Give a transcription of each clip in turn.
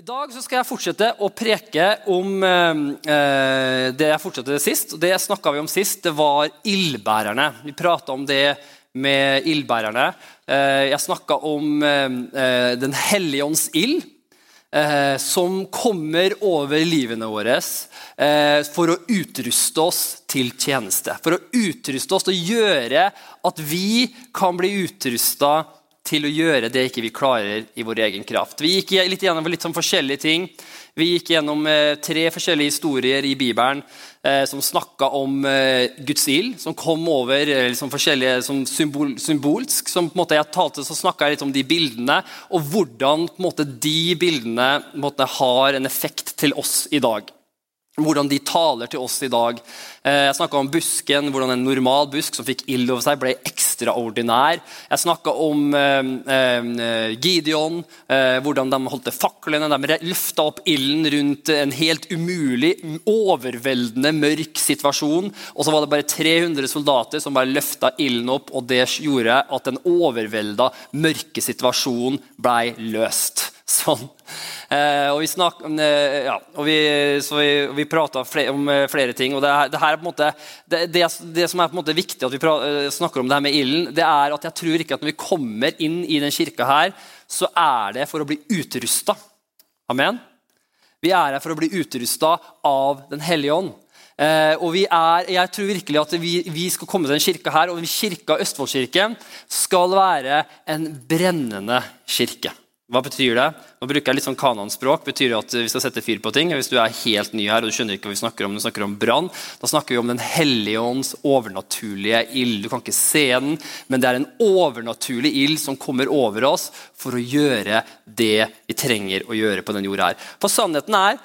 I dag skal jeg fortsette å preke om eh, det jeg fortsatte sist. Det snakka vi om sist, det var ildbærerne. Vi prata om det med ildbærerne. Eh, jeg snakka om eh, Den hellige ånds ild. Eh, som kommer over livene våre eh, for å utruste oss til tjeneste. For å utruste oss å gjøre at vi kan bli utrusta til å gjøre det ikke vi klarer i vår egen kraft. Vi gikk litt gjennom litt sånn forskjellige ting. Vi gikk gjennom eh, tre forskjellige historier i Bibelen eh, som snakka om eh, Guds ild, som kom over eh, liksom forskjellige som symbol, symbolsk. som på en måte jeg talte, så snakka jeg litt om de bildene, og hvordan på en måte, de bildene en måte, har en effekt til oss i dag hvordan de taler til oss i dag. Eh, jeg snakka om busken, hvordan en normal busk som fikk ild over seg, ble ekstraordinær. Jeg snakka om eh, eh, Gideon, hvordan de holdt faklene. De løfta opp ilden rundt en helt umulig, overveldende mørk situasjon. Og så var det bare 300 soldater som bare løfta ilden opp, og det gjorde at den overvelda, mørke situasjonen ble løst. Sånn. Eh, og vi, snak, ja, vi, vi, vi prata om flere ting. og det, det, er måte, det, det, det, som er på en måte viktig at vi prater, eh, snakker om det her med ilden, det er at jeg tror ikke at når vi kommer inn i den kirka her, så er det for å bli utrusta. Amen? Vi er her for å bli utrusta av Den hellige ånd. Eh, og er, jeg tror virkelig at vi, vi, skal komme til den kirka her, og kirka Østfoldkirken skal være en brennende kirke. Hva betyr det? Nå bruker jeg litt sånn kanonspråk. betyr det at Vi skal sette fyr på ting. Hvis du er helt ny her og du skjønner ikke hva vi snakker om, du snakker om brann, da snakker vi om Den hellige ånds overnaturlige ild. Du kan ikke se den, men det er en overnaturlig ild som kommer over oss for å gjøre det vi trenger å gjøre på denne jorda. her. For sannheten er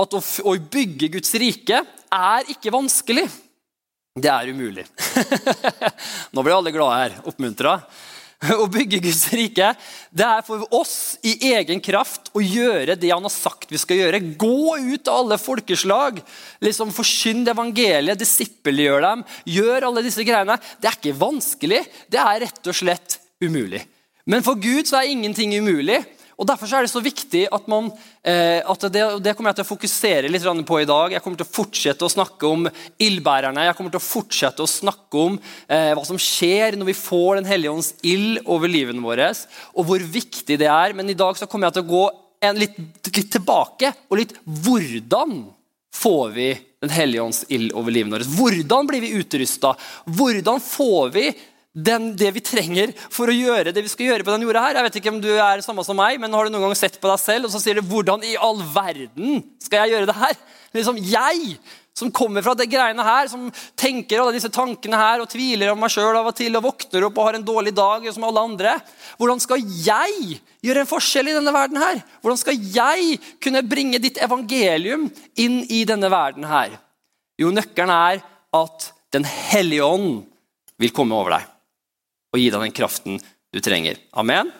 at å bygge Guds rike er ikke vanskelig. Det er umulig. Nå blir alle glade her. Oppmuntra. Å bygge Guds rike det er for oss i egen kraft å gjøre det han har sagt vi skal gjøre. Gå ut av alle folkeslag, liksom Forkynn evangeliet, disippelgjør dem. Gjør alle disse greiene. Det er ikke vanskelig, det er rett og slett umulig. Men for Gud så er ingenting umulig. Og Derfor er det så viktig at, man, eh, at det, det, kommer jeg til å fokusere litt på i dag. Jeg kommer til å fortsette å snakke om ildbærerne. Jeg kommer til å fortsette å snakke om eh, hva som skjer når vi får Den hellige ånds ild over livene våre, og hvor viktig det er. Men i dag så kommer jeg til å gå litt, litt tilbake, og litt hvordan får vi Den hellige ånds ild over livene våre? Hvordan blir vi utrusta? Hvordan får vi den, det vi trenger for å gjøre det vi skal gjøre på den jorda. her. Jeg vet ikke om du er samme som meg, men Har du noen gang sett på deg selv og så sier du, hvordan i all verden skal jeg gjøre det her? Liksom Jeg, som kommer fra det greiene her, som tenker alle disse tankene her og tviler om meg sjøl av og til og våkner opp og har en dårlig dag som alle andre. Hvordan skal jeg gjøre en forskjell i denne verden her? Hvordan skal jeg kunne bringe ditt evangelium inn i denne verden her? Jo, nøkkelen er at Den hellige ånd vil komme over deg og gi deg den kraften du trenger. Amen?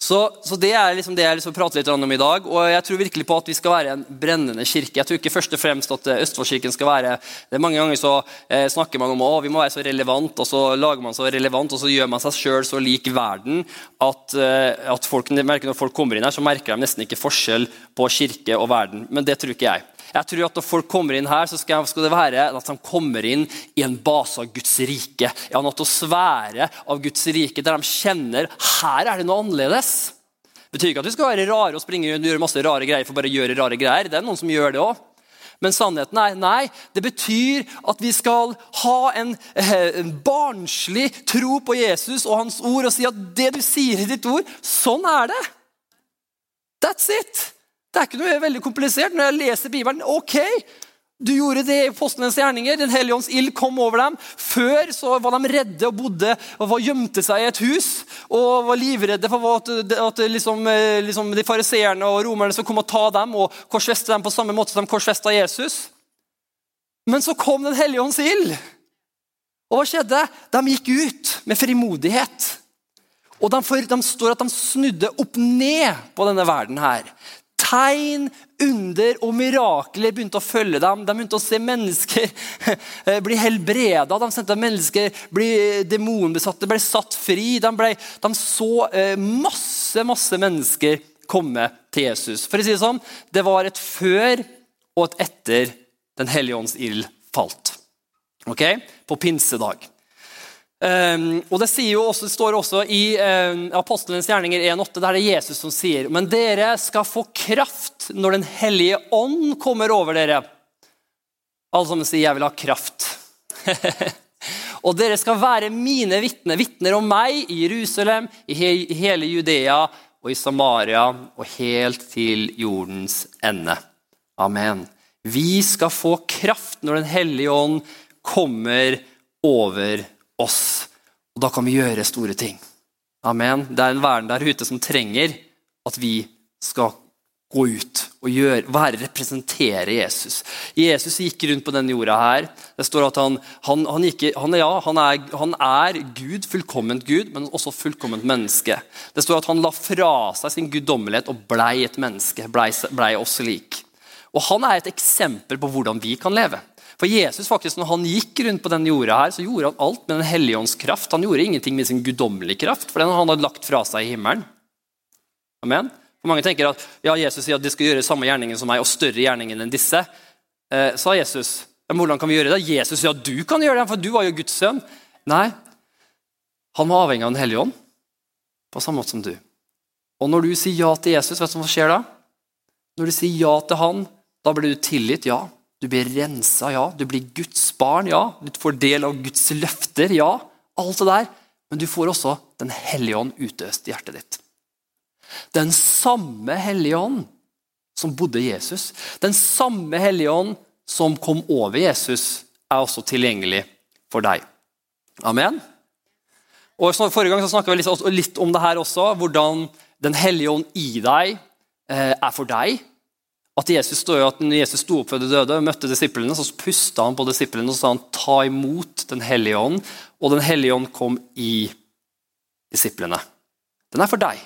Så, så, Det er liksom det jeg liksom prater litt om i dag. og Jeg tror virkelig på at vi skal være en brennende kirke. Jeg tror ikke først og fremst at eh, Østfoldkirken skal være det er Mange ganger så eh, snakker man om at vi må være så relevant, og så lager man så relevant, og så gjør man seg sjøl så lik verden at, eh, at folk, når folk kommer inn her, så merker de nesten ikke forskjell på kirke og verden. Men det tror ikke jeg. Jeg tror at Når folk kommer inn her, så skal, det være at de kommer inn i en base av Guds rike. I en atmosfære av Guds rike, der de kjenner her er det noe annerledes. Det betyr ikke at vi skal være rare og springe og gjøre masse rare greier for bare å gjøre rare greier. Det er noen som gjør det også. Men sannheten er nei, det betyr at vi skal ha en, eh, en, barnslig tro på Jesus og hans ord og si at det du sier i ditt ord, sånn er det. That's it. Det er ikke noe veldig komplisert. Når jeg leser Bibelen Ok, du gjorde det i postlenes gjerninger. Den hellige ånds ild kom over dem. Før så var de redde og bodde og gjemte seg i et hus og var livredde for at, at liksom, eh, liksom de fariseerne og romerne skulle komme og ta dem og korsfeste dem på samme måte som de korsfesta Jesus. Men så kom Den hellige ånds ild. Og hva skjedde? De gikk ut med frimodighet. Og de, de, står at de snudde opp ned på denne verden her tegn, under og mirakler begynte å følge dem. De begynte å se mennesker eh, bli helbreda. De sendte mennesker bli demonbesatte, ble satt fri. De, ble, de så eh, masse, masse mennesker komme til Jesus. For å si Det sånn, det var et før og et etter Den hellige ånds ild falt. Ok? På pinsedag. Um, og Det sier jo også, står også i um, Apostlenes gjerninger 1,8, der det er Jesus som sier Men dere skal få kraft når Den hellige ånd kommer over dere. Alle sammen sier 'jeg vil ha kraft'. og dere skal være mine vitner, vitner om meg i Jerusalem, i, he i hele Judea og i Samaria og helt til jordens ende. Amen. Vi skal få kraft når Den hellige ånd kommer over oss oss. Og da kan vi gjøre store ting. Amen. Det er en verden der ute som trenger at vi skal gå ut og gjøre, være, representere Jesus. Jesus gikk rundt på denne jorda her. Det står at han, han, han, gikk, han ja, er, han, er, Gud, fullkomment Gud, men også fullkomment menneske. Det står at han la fra seg sin guddommelighet og blei et menneske. Blei, blei oss lik. Og Han er et eksempel på hvordan vi kan leve. For Jesus faktisk, når han gikk rundt på denne jorda, her, så gjorde han alt med Den hellige ånds kraft. Han gjorde ingenting med sin guddommelige kraft, for den han hadde lagt fra seg i himmelen. Amen. For Mange tenker at ja, Jesus sier at de skal gjøre samme gjerningen som meg, og større gjerningen enn disse. Eh, sa Jesus. Men hvordan kan vi gjøre det? Jesus sier at du kan gjøre det, for du var jo Guds sønn. Nei, han var avhengig av Den hellige ånd, på samme måte som du. Og når du sier ja til Jesus, vet du hva som skjer da? Når du sier ja til han, da blir du tilgitt, ja. Du blir rensa, ja. Du blir Guds barn, ja. Du får del av Guds løfter, ja. Alt det der. Men du får også Den hellige ånd utøst i hjertet ditt. Den samme hellige ånd som bodde i Jesus, den samme hellige ånd som kom over Jesus, er også tilgjengelig for deg. Amen. Og Forrige gang så snakka vi litt om det her også, hvordan Den hellige ånd i deg eh, er for deg at Jesus står at når Jesus sto opp fra de døde og møtte disiplene, så pusta han på disiplene og sa han, ta imot Den hellige ånd. Og Den hellige ånd kom i disiplene. Den er for deg.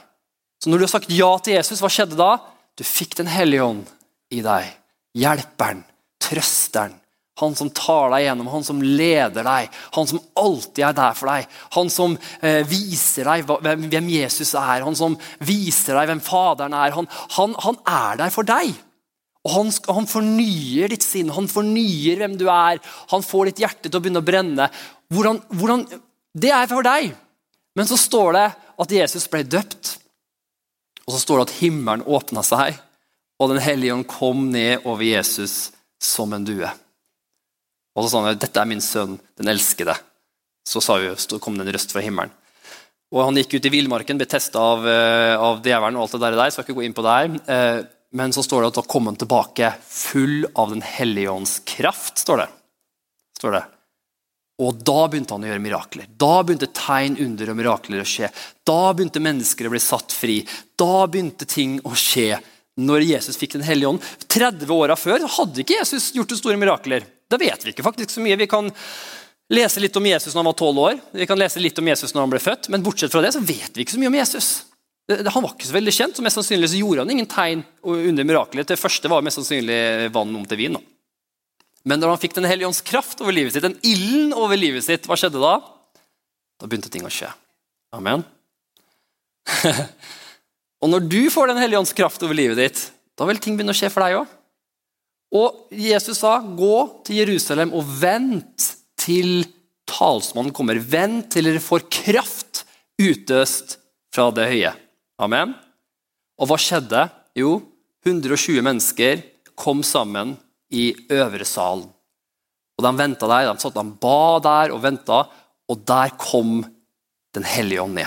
Så når du har sagt ja til Jesus, hva skjedde da? Du fikk Den hellige ånd i deg. Hjelperen, trøsteren, han som tar deg gjennom, han som leder deg, han som alltid er der for deg. Han som eh, viser deg hvem Jesus er, han som viser deg hvem Faderen er. Han, han, han er der for deg. Og han, han, fornyer ditt sinn, han fornyer hvem du er. Han får ditt hjerte til å begynne å brenne. Hvordan, hvordan, det er for deg. Men så står det at Jesus ble døpt. Og så står det at himmelen åpna seg, og Den hellige ånd kom ned over Jesus som en due. Og så sa han dette er min sønn, den elskede. Så vi, kom det en røst fra himmelen. Og Han gikk ut i villmarken, ble testa av, eh, av djevelen. og alt det der, skal ikke gå inn på det her. Men så står det at da kom han tilbake full av Den hellige ånds kraft. står det. Står det. Og da begynte han å gjøre mirakler. Da begynte tegn, under og mirakler å skje. Da begynte mennesker å bli satt fri. Da begynte ting å skje når Jesus fikk Den hellige ånd. 30 åra før hadde ikke Jesus gjort store mirakler. Da vet vi ikke faktisk så mye. Vi kan lese litt om Jesus når han var 12 år, vi kan lese litt om Jesus når han ble født, men bortsett fra det så vet vi ikke så mye om Jesus. Han var ikke så veldig kjent, så mest sannsynlig så gjorde han ingen tegn under miraklet. Det første var mest sannsynlig vann om til vin. Men når han fikk Den hellige ånds kraft over livet sitt, den ilden over livet sitt, hva skjedde da? Da begynte ting å skje. Amen. og når du får Den hellige ånds kraft over livet ditt, da vil ting begynne å skje for deg òg. Og Jesus sa, 'Gå til Jerusalem og vent til talsmannen kommer.' Vent til dere får kraft utøst fra det høye. Amen. Og hva skjedde? Jo, 120 mennesker kom sammen i øvre salen. Og De venta der, de satt de ba der og venta, og der kom Den hellige ånd ned.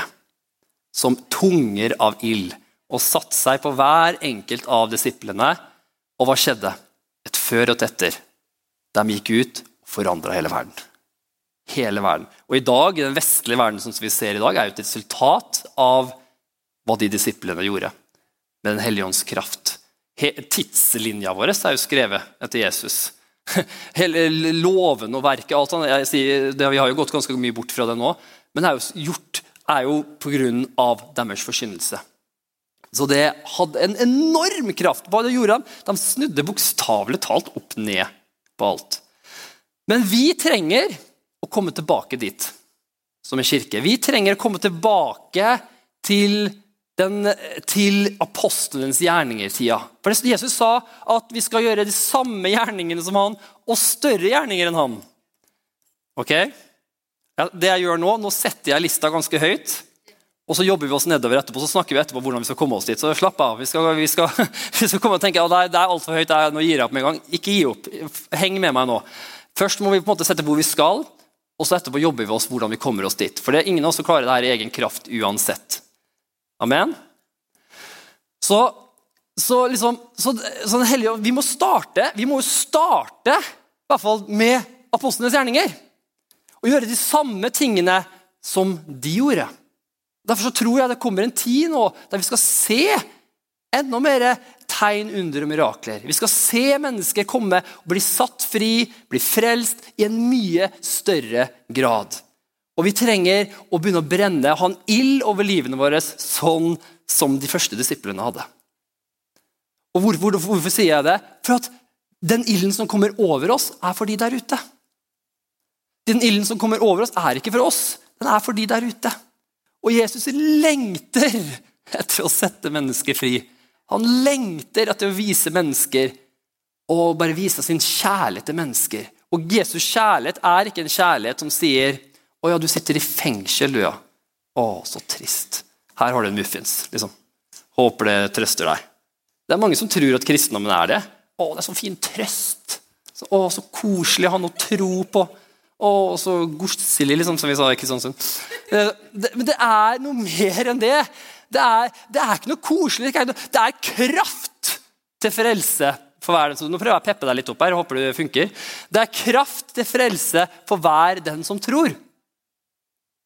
Som tunger av ild, og satte seg på hver enkelt av disiplene. Og hva skjedde? Et før og et etter. De gikk ut og forandra hele verden. Hele verden. Og i dag, den vestlige verden som vi ser i dag, er jo et resultat av hva de disiplene gjorde med Den hellige ånds kraft. Tidslinja vår er jo skrevet etter Jesus. Hele loven og verket alt jeg sier, det, Vi har jo gått ganske mye bort fra det nå, men det er jo gjort er jo pga. deres forkynnelse. Så det hadde en enorm kraft. Hva det gjorde de? De snudde bokstavelig talt opp ned på alt. Men vi trenger å komme tilbake dit som en kirke. Vi trenger å komme tilbake til den til apostelens gjerninger-tida. For Jesus sa at vi skal gjøre de samme gjerningene som han, og større gjerninger enn han. Ok? Det jeg gjør Nå nå setter jeg lista ganske høyt, og så jobber vi oss nedover etterpå. Så snakker vi etterpå hvordan vi skal komme oss dit. Så slapp av. Vi skal, vi skal, vi skal komme og tenke at det er, det er altfor høyt, nå gir jeg opp med en gang. Ikke gi opp. Heng med meg nå. Først må vi på en måte sette hvor vi skal, og så etterpå jobber vi oss hvordan vi kommer oss dit. For det er ingen av oss som klarer det her i egen kraft uansett. Amen? Så, så liksom så, så hellige, Vi må starte vi må jo starte i hvert fall med apostlenes gjerninger. Og gjøre de samme tingene som de gjorde. Derfor så tror jeg det kommer en tid nå der vi skal se enda mer tegn, under og mirakler. Vi skal se mennesker komme og bli satt fri, bli frelst, i en mye større grad. Og vi trenger å begynne å brenne, ha en ild over livene våre, sånn som de første disiplene hadde. Og hvor, hvor, Hvorfor sier jeg det? For at den ilden som kommer over oss, er for de der ute. Den ilden som kommer over oss, er ikke for oss, den er for de der ute. Og Jesus lengter etter å sette mennesker fri. Han lengter etter å vise mennesker og bare vise sin kjærlighet til mennesker. Og Jesus kjærlighet er ikke en kjærlighet som sier å ja, du sitter i fengsel, du, ja. Å, så trist. Her har du en muffins. liksom. Håper det trøster deg. Det er mange som tror at kristendommen er det. Å, det er så fin trøst. Så, å, så koselig å ha noe å tro på. Å, så godselig, liksom, som vi sa i Kristiansund. Eh, men det er noe mer enn det. Det er, det er ikke noe koselig. Det er kraft til frelse for hver den som Nå prøver jeg å peppe deg litt opp her. håper det funker. Det er kraft til frelse for hver den som tror.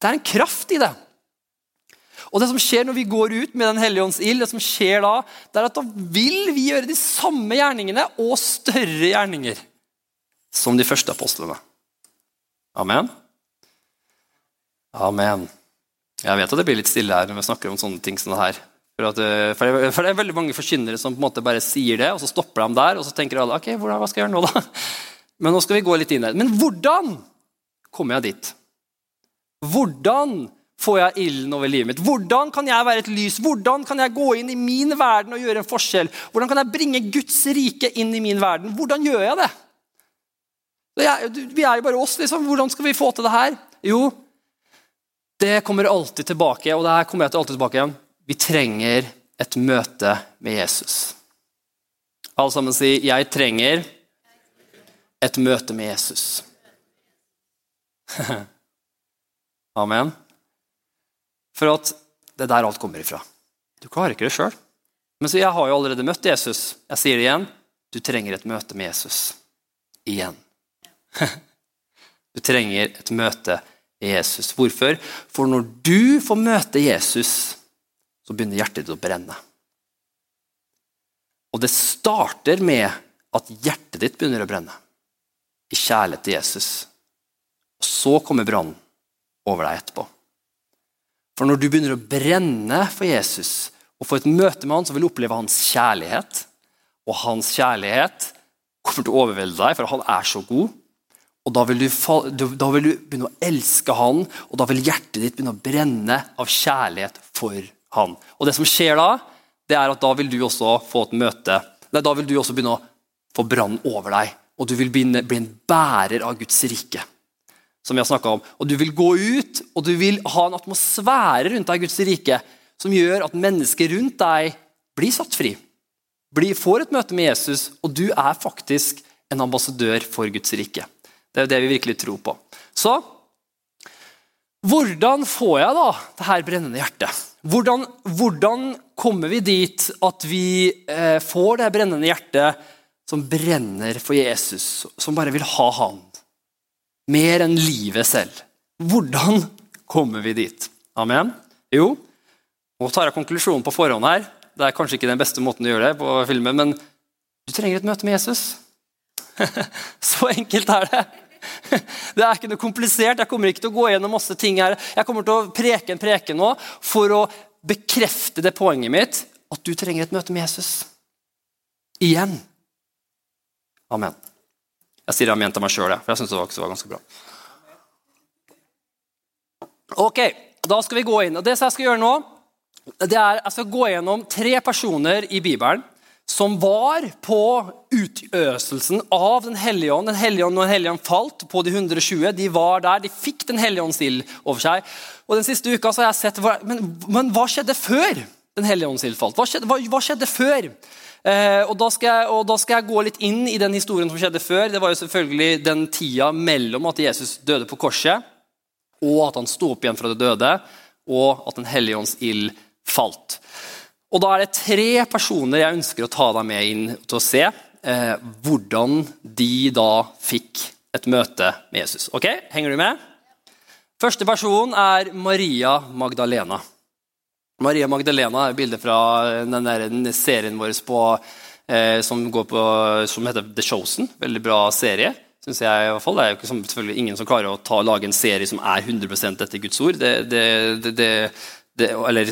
Det er en kraft i det. Og det som skjer når vi går ut med Den hellige ånds ild, det som skjer da, det er at da vil vi gjøre de samme gjerningene og større gjerninger som de første apostlene. Amen? Amen. Jeg vet at det blir litt stille her når vi snakker om sånne ting som det her. For, at, eh, for, det, for det er veldig mange forkynnere som på en måte bare sier det, og så stopper de der, og så tenker alle ok, hvordan, hva skal jeg gjøre nå da? Men nå skal vi gå litt inn her. Men hvordan kommer jeg dit? Hvordan får jeg ilden over livet mitt? Hvordan kan jeg være et lys? Hvordan kan jeg gå inn i min verden og gjøre en forskjell? Hvordan kan jeg bringe Guds rike inn i min verden? Hvordan gjør jeg det? vi er jo bare oss, liksom. Hvordan skal vi få til det her? Jo, det kommer alltid tilbake, og det her kommer jeg til alltid tilbake igjen. Vi trenger et møte med Jesus. Alle sammen si 'Jeg trenger et møte med Jesus'. Amen. For at det er der alt kommer ifra. Du klarer ikke det sjøl. Men så jeg har jo allerede møtt Jesus. Jeg sier det igjen. Du trenger et møte med Jesus. Igjen. Du trenger et møte med Jesus. Hvorfor? For når du får møte Jesus, så begynner hjertet ditt å brenne. Og det starter med at hjertet ditt begynner å brenne. I kjærlighet til Jesus. Og så kommer brannen over deg etterpå. For når du begynner å brenne for Jesus og får et møte med han, så vil du oppleve hans kjærlighet. Og hans kjærlighet kommer til å overvelde deg, for han er så god. Og da vil, du, da vil, du, begynne å elske han, og da vil hjertet ditt begynne å brenne av kjærlighet for han. Og det som skjer da, det er at da vil du også få et møte Nei, Da vil du også begynne å få brann over deg, og du vil bli en bærer av Guds rike som vi har om. Og du vil gå ut, og du vil ha en atmosfære rundt deg i Guds rike som gjør at mennesker rundt deg blir satt fri. Blir, får et møte med Jesus, og du er faktisk en ambassadør for Guds rike. Det er det vi virkelig tror på. Så hvordan får jeg da det her brennende hjertet? Hvordan, hvordan kommer vi dit at vi eh, får det brennende hjertet som brenner for Jesus, som bare vil ha Han? Mer enn livet selv. Hvordan kommer vi dit? Amen? Jo, nå tar jeg konklusjonen på forhånd her. Det er kanskje ikke den beste måten å gjøre det på filmen, men du trenger et møte med Jesus. Så enkelt er det. Det er ikke noe komplisert. Jeg kommer ikke til å gå gjennom masse ting her. Jeg kommer til å preke en preke nå for å bekrefte det poenget mitt at du trenger et møte med Jesus. Igjen. Amen. Jeg sier amen til meg sjøl, for jeg syns det var ganske bra. Ok, da skal vi gå inn. Og det som jeg skal gjøre nå, det er, Jeg skal gå gjennom tre personer i Bibelen som var på utøselsen av Den hellige ånd. Den hellige ånd og Den hellige ånd falt på de 120. De var der, de fikk Den hellige ånds ild over seg. Og Den siste uka har jeg sett men, men hva skjedde før Den hellige ånds ild falt? Hva skjedde, hva, hva skjedde før? Eh, og, da jeg, og, da skal jeg, gå litt inn i den historien som skjedde før. Det var jo selvfølgelig den tida mellom at Jesus døde på korset, og at han sto opp igjen fra det døde, og at Den hellige ånds ild falt. Og Da er det tre personer jeg ønsker å ta deg med inn til å se eh, hvordan de da fikk et møte med Jesus. Ok, Henger du med? Første person er Maria Magdalena. Maria Magdalena er bildet fra den der serien vår på, eh, som, på, som, heter The Chosen. Veldig bra serie. Synes jeg i hvert fall. Det er jo selvfølgelig ingen som klarer å ta, lage en serie som er 100 etter Guds ord. Det, det, det, eller,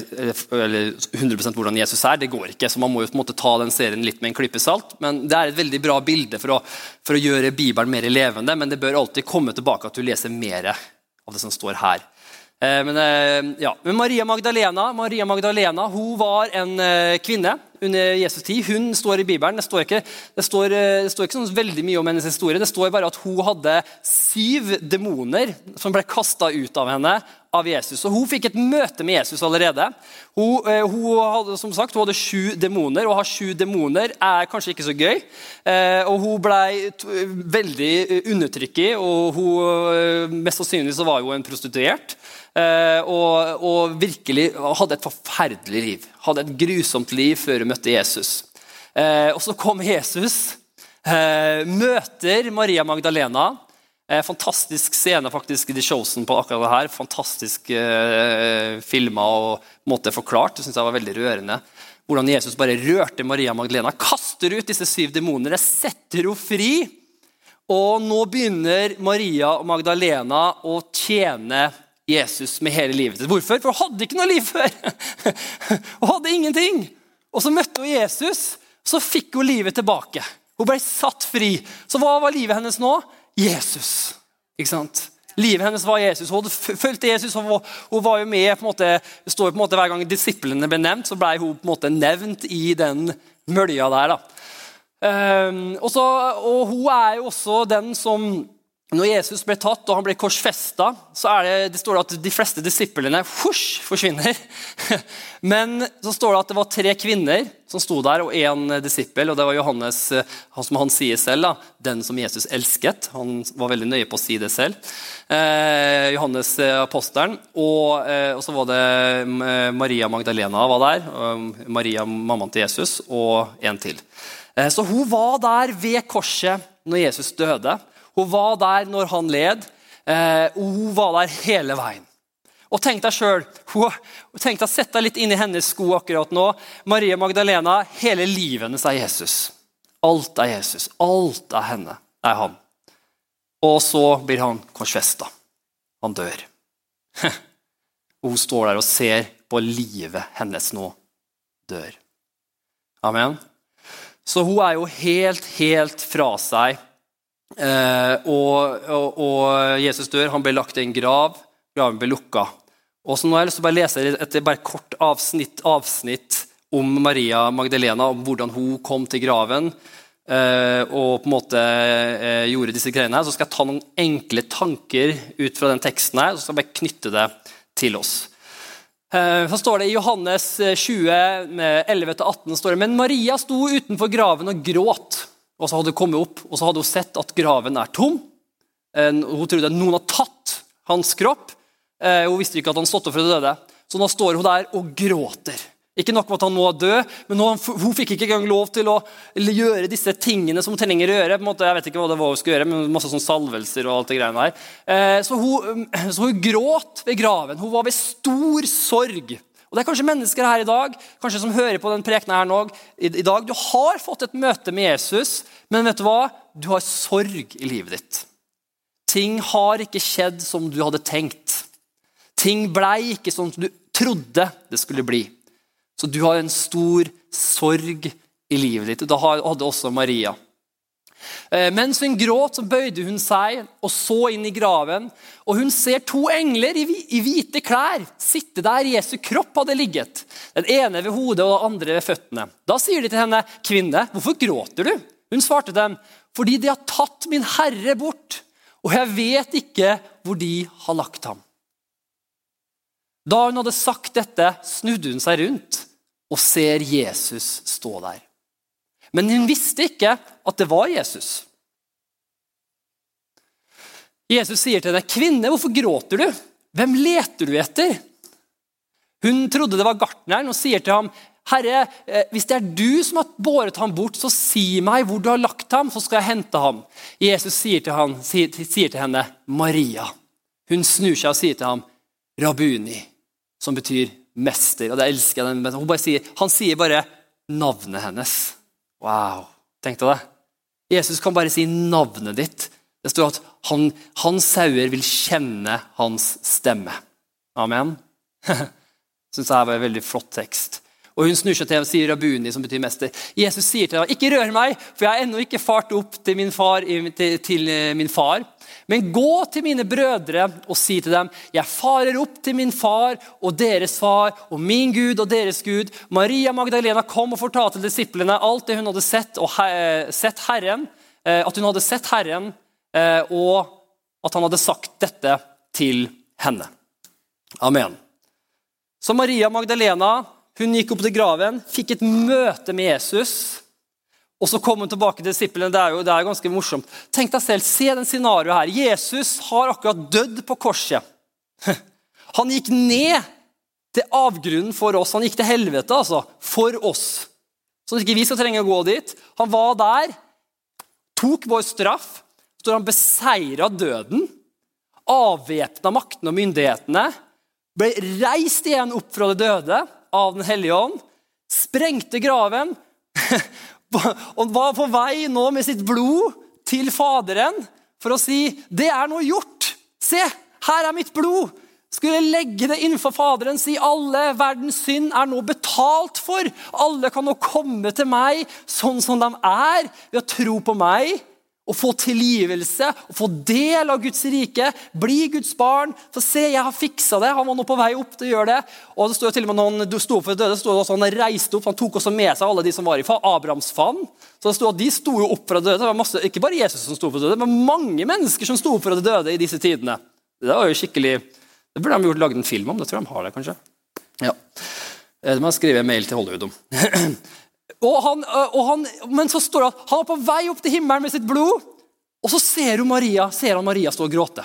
eller, 100% hvordan Jesus er. Det går ikke. så Man må jo på en måte ta den serien litt med en klype salt. Men det er et veldig bra bilde for å, for å gjøre Bibelen mer levende. Men det bør alltid komme tilbake at du leser mer av det som står her. Eh, men, eh, ja. men, Maria Magdalena Maria Magdalena, hun var en eh, kvinne under Jesus tid. Hun står i Bibelen. Det står ikke, det står, det står ikke sånn veldig mye om hennes historie. Det står bare at hun hadde syv demoner som ble kasta ut av henne av Jesus. Og Hun fikk et møte med Jesus allerede. Hun, eh, hun hadde som sagt, hun hadde sju demoner. Å ha sju demoner er kanskje ikke så gøy. Eh, og Hun ble veldig undertrykket, og hun, mest sannsynlig så var hun en prostituert. Eh, og, og, virkelig hadde et forferdelig liv. Hadde et grusomt liv før hun møtte Jesus. og så kom Jesus, møter Maria Magdalena. Eh, fantastisk scene faktisk i The Chosen på akkurat det her. Fantastisk eh, filma og måte forklart. Det synes jeg var veldig rørende. Hvordan Jesus bare rørte Maria Magdalena, kaster ut disse syv demonene, setter henne fri. Og nå begynner Maria og Magdalena å tjene Jesus med hele livet sitt. Hvorfor? For hun hadde ikke noe liv før. hun hadde ingenting. Og så møtte hun Jesus, så fikk hun livet tilbake. Hun ble satt fri. Så hva var livet hennes nå? Jesus. Ikke sant? Livet hennes var Jesus. Hun fulgte Jesus. Var, hun var jo med på en måte, står jo på en måte Hver gang disiplene ble nevnt, så ble hun på en måte nevnt i den mølja der. da. Um, og, så, og hun er jo også den som når Jesus ble tatt og han ble korsfesta, så står det at de fleste disiplene husk, forsvinner. Men så står det at det var tre kvinner som sto der, og én disippel. og Det var Johannes, som han sier selv, da, den som Jesus elsket. Han var veldig nøye på å si det selv. Eh, Johannes eh, apostelen. Og, eh, og, så var det eh, Maria Magdalena var der. Maria, mammaen til Jesus, og en til. Eh, så hun var der ved korset når Jesus døde. Hun var der når han led, eh, og hun var der hele veien. Og Tenk deg selv, tenk deg Sett deg litt inn i hennes sko akkurat nå. Maria Magdalena, hele livet hennes er Jesus. Alt er Jesus. Alt er henne. er han. Og så blir han korsfesta. Han dør. Og hun står der og ser på livet hennes nå dør. Amen. Så hun er jo helt, helt fra seg og, og, og, Jesus dør, han ble lagt i en grav. Graven ble lukka. Og så nå har jeg lyst til å bare lese et bare kort avsnitt, avsnitt om Maria Magdalena, om hvordan hun kom til graven eh, og på en måte eh, gjorde disse greiene. her. Så skal jeg ta noen enkle tanker ut fra den teksten her, så skal jeg bare knytte det til oss. Eh, så står det I Johannes 20, 11-18 står det, men Maria sto utenfor graven og gråt. Og så hadde hun kommet opp og så hadde hun sett at graven er tom. Eh, hun trodde at noen hadde tatt hans kropp. Eh, hun visste ikke at han stått opp fra de døde. Så nå står hun der og gråter. Ikke nok med at han nå er død, men hun, hun fikk ikke engang lov til å gjøre disse tingene som hun trenger å gjøre. på en måte, jeg vet ikke hva det var hun skulle gjøre, men masse sånn salvelser og alt det greiene der. Eh, så hun, så hun gråt ved graven. Hun var ved stor sorg. Og Det er kanskje mennesker her i dag kanskje som hører på den prekenen her nå, i, dag. Du har fått et møte med Jesus, men vet du hva? Du har sorg i livet ditt. Ting har ikke skjedd som du hadde tenkt. Ting blei ikke som du trodde det skulle bli. Så du har en stor sorg i livet ditt. Det hadde også Maria. Eh, mens hun gråt, så bøyde hun seg og så inn i graven. Og hun ser to engler i hvite klær sitte der Jesu kropp hadde ligget. Den ene ved hodet og den andre ved føttene. Da sier de til henne, 'Kvinne, hvorfor gråter du?' Hun svarte dem, 'Fordi de har tatt min Herre bort, og jeg vet ikke hvor de har lagt ham.' Da hun hadde sagt dette, snudde hun seg rundt og ser Jesus stå der. Men hun visste ikke at det var Jesus. Jesus sier til henne, 'Kvinne, hvorfor gråter du? Hvem leter du etter?' Hun trodde det var gartneren og sier til ham, 'Herre, eh, hvis det er du som har båret ham bort, så si meg hvor du har lagt ham, så skal jeg hente ham.' Jesus sier til, han, sier, til henne, 'Maria.' Hun snur seg og sier til ham, 'Rabuni', som betyr mester. Og det elsker jeg den. Sier, han sier bare navnet hennes. Wow. Tenk deg det. Jesus kan bare si navnet ditt. Det står at han, hans sauer vil kjenne hans stemme. Amen. Syns jeg var en veldig flott tekst. Og Hun snur seg til og sier Rabuni, som betyr mester. Jesus sier til henne, ikke rør meg, for jeg har ennå ikke fart opp til min far, til, min far. Men gå til mine brødre og si til dem, jeg farer opp til min far og deres far og min Gud og deres Gud. Maria Magdalena kom og fortalte disiplene alt det hun hadde sett, og sett Herren, eh, at hun hadde sett Herren, eh, og at han hadde sagt dette til henne. Amen. Så Maria Magdalena hun gikk opp til graven, fikk et møte med Jesus. Og så kom hun tilbake til disiplene. Det er jo det er ganske morsomt. Tenk deg selv, Se den scenarioet her. Jesus har akkurat dødd på korset. Han gikk ned til avgrunnen for oss. Han gikk til helvete altså, for oss. Så ikke vi skal trenge å gå dit. Han var der, tok vår straff. Så han beseira døden, avvæpna maktene og myndighetene. Ble reist igjen opp fra det døde av Den hellige ånd. Sprengte graven og var på vei nå med sitt blod til Faderen for å si 'Det er nå gjort. Se, her er mitt blod.' Skulle legge det innenfor Faderen, si 'Alle verdens synd er nå betalt for.' 'Alle kan nå komme til meg sånn som de er, ved å tro på meg.' Å få tilgivelse, å få del av Guds rike, bli Guds barn. For se, jeg har fiksa det. Han var nå på vei opp til å gjøre det. Og det står til og med når han sto opp for døde, det også han reiste opp, han tok også med seg alle de som var i Abrahams favn. Så det stod, De sto jo opp fra døde. Det var masse, ikke bare Jesus som sto for døde, men mange mennesker som sto opp fra de døde i disse tidene. Det var jo skikkelig, det burde de gjort lagd en film om. Det tror jeg de har det, kanskje. Ja. Det må jeg skrive en mail til Hollywood om. Og han, og han, men så står det at han er på vei opp til himmelen med sitt blod, og så ser, Maria, ser han Maria stå og gråte.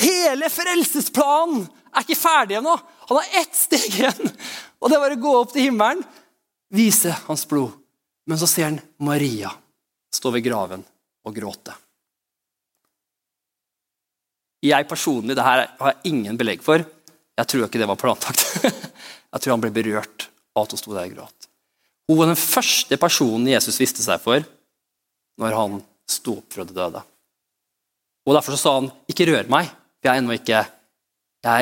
Hele frelsesplanen er ikke ferdig ennå. Han har ett steg igjen, og det er bare å gå opp til himmelen, vise hans blod. Men så ser han Maria stå ved graven og gråte. Jeg personlig, det her har jeg ingen belegg for. Jeg tror ikke det var planlagt. Jeg tror han ble berørt av at hun sto der og gråt. Hun var den første personen Jesus visste seg for når han sto opp fra det døde. Og Derfor sa han, 'Ikke rør meg, for jeg er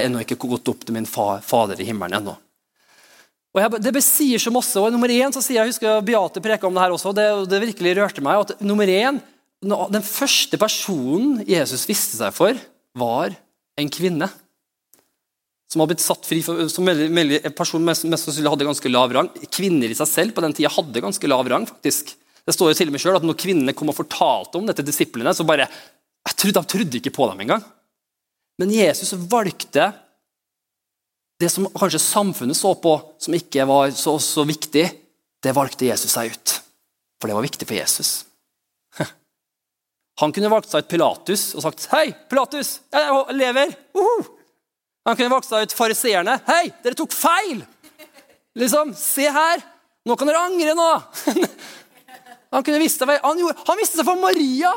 ennå ikke, ikke gått opp til min Fader i himmelen ennå'. Og jeg, Det besier så masse. og nummer én så sier Jeg husker Beate preka om det her også, og det, det virkelig rørte meg. at nummer én, Den første personen Jesus visste seg for, var en kvinne som har blitt satt fri for, som en person mest, mest sannsynlig hadde ganske lav rang. Kvinner i seg selv på den tida hadde ganske lav rang. faktisk. Det står jo til og med selv at Når kvinnene kom og fortalte om dette disiplene, så bare, jeg trodde, De trodde ikke på dem engang. Men Jesus valgte det som kanskje samfunnet så på som ikke var så, så viktig, det valgte Jesus seg ut. For det var viktig for Jesus. Han kunne valgt seg ut Pilatus og sagt 'Hei, Pilatus, jeg lever!' Uh -huh. Han kunne vokst ut fariseerne. 'Hei, dere tok feil!' Liksom, Se her! Nå kan dere angre nå! han, kunne visst seg, han, gjorde, han viste seg for Maria,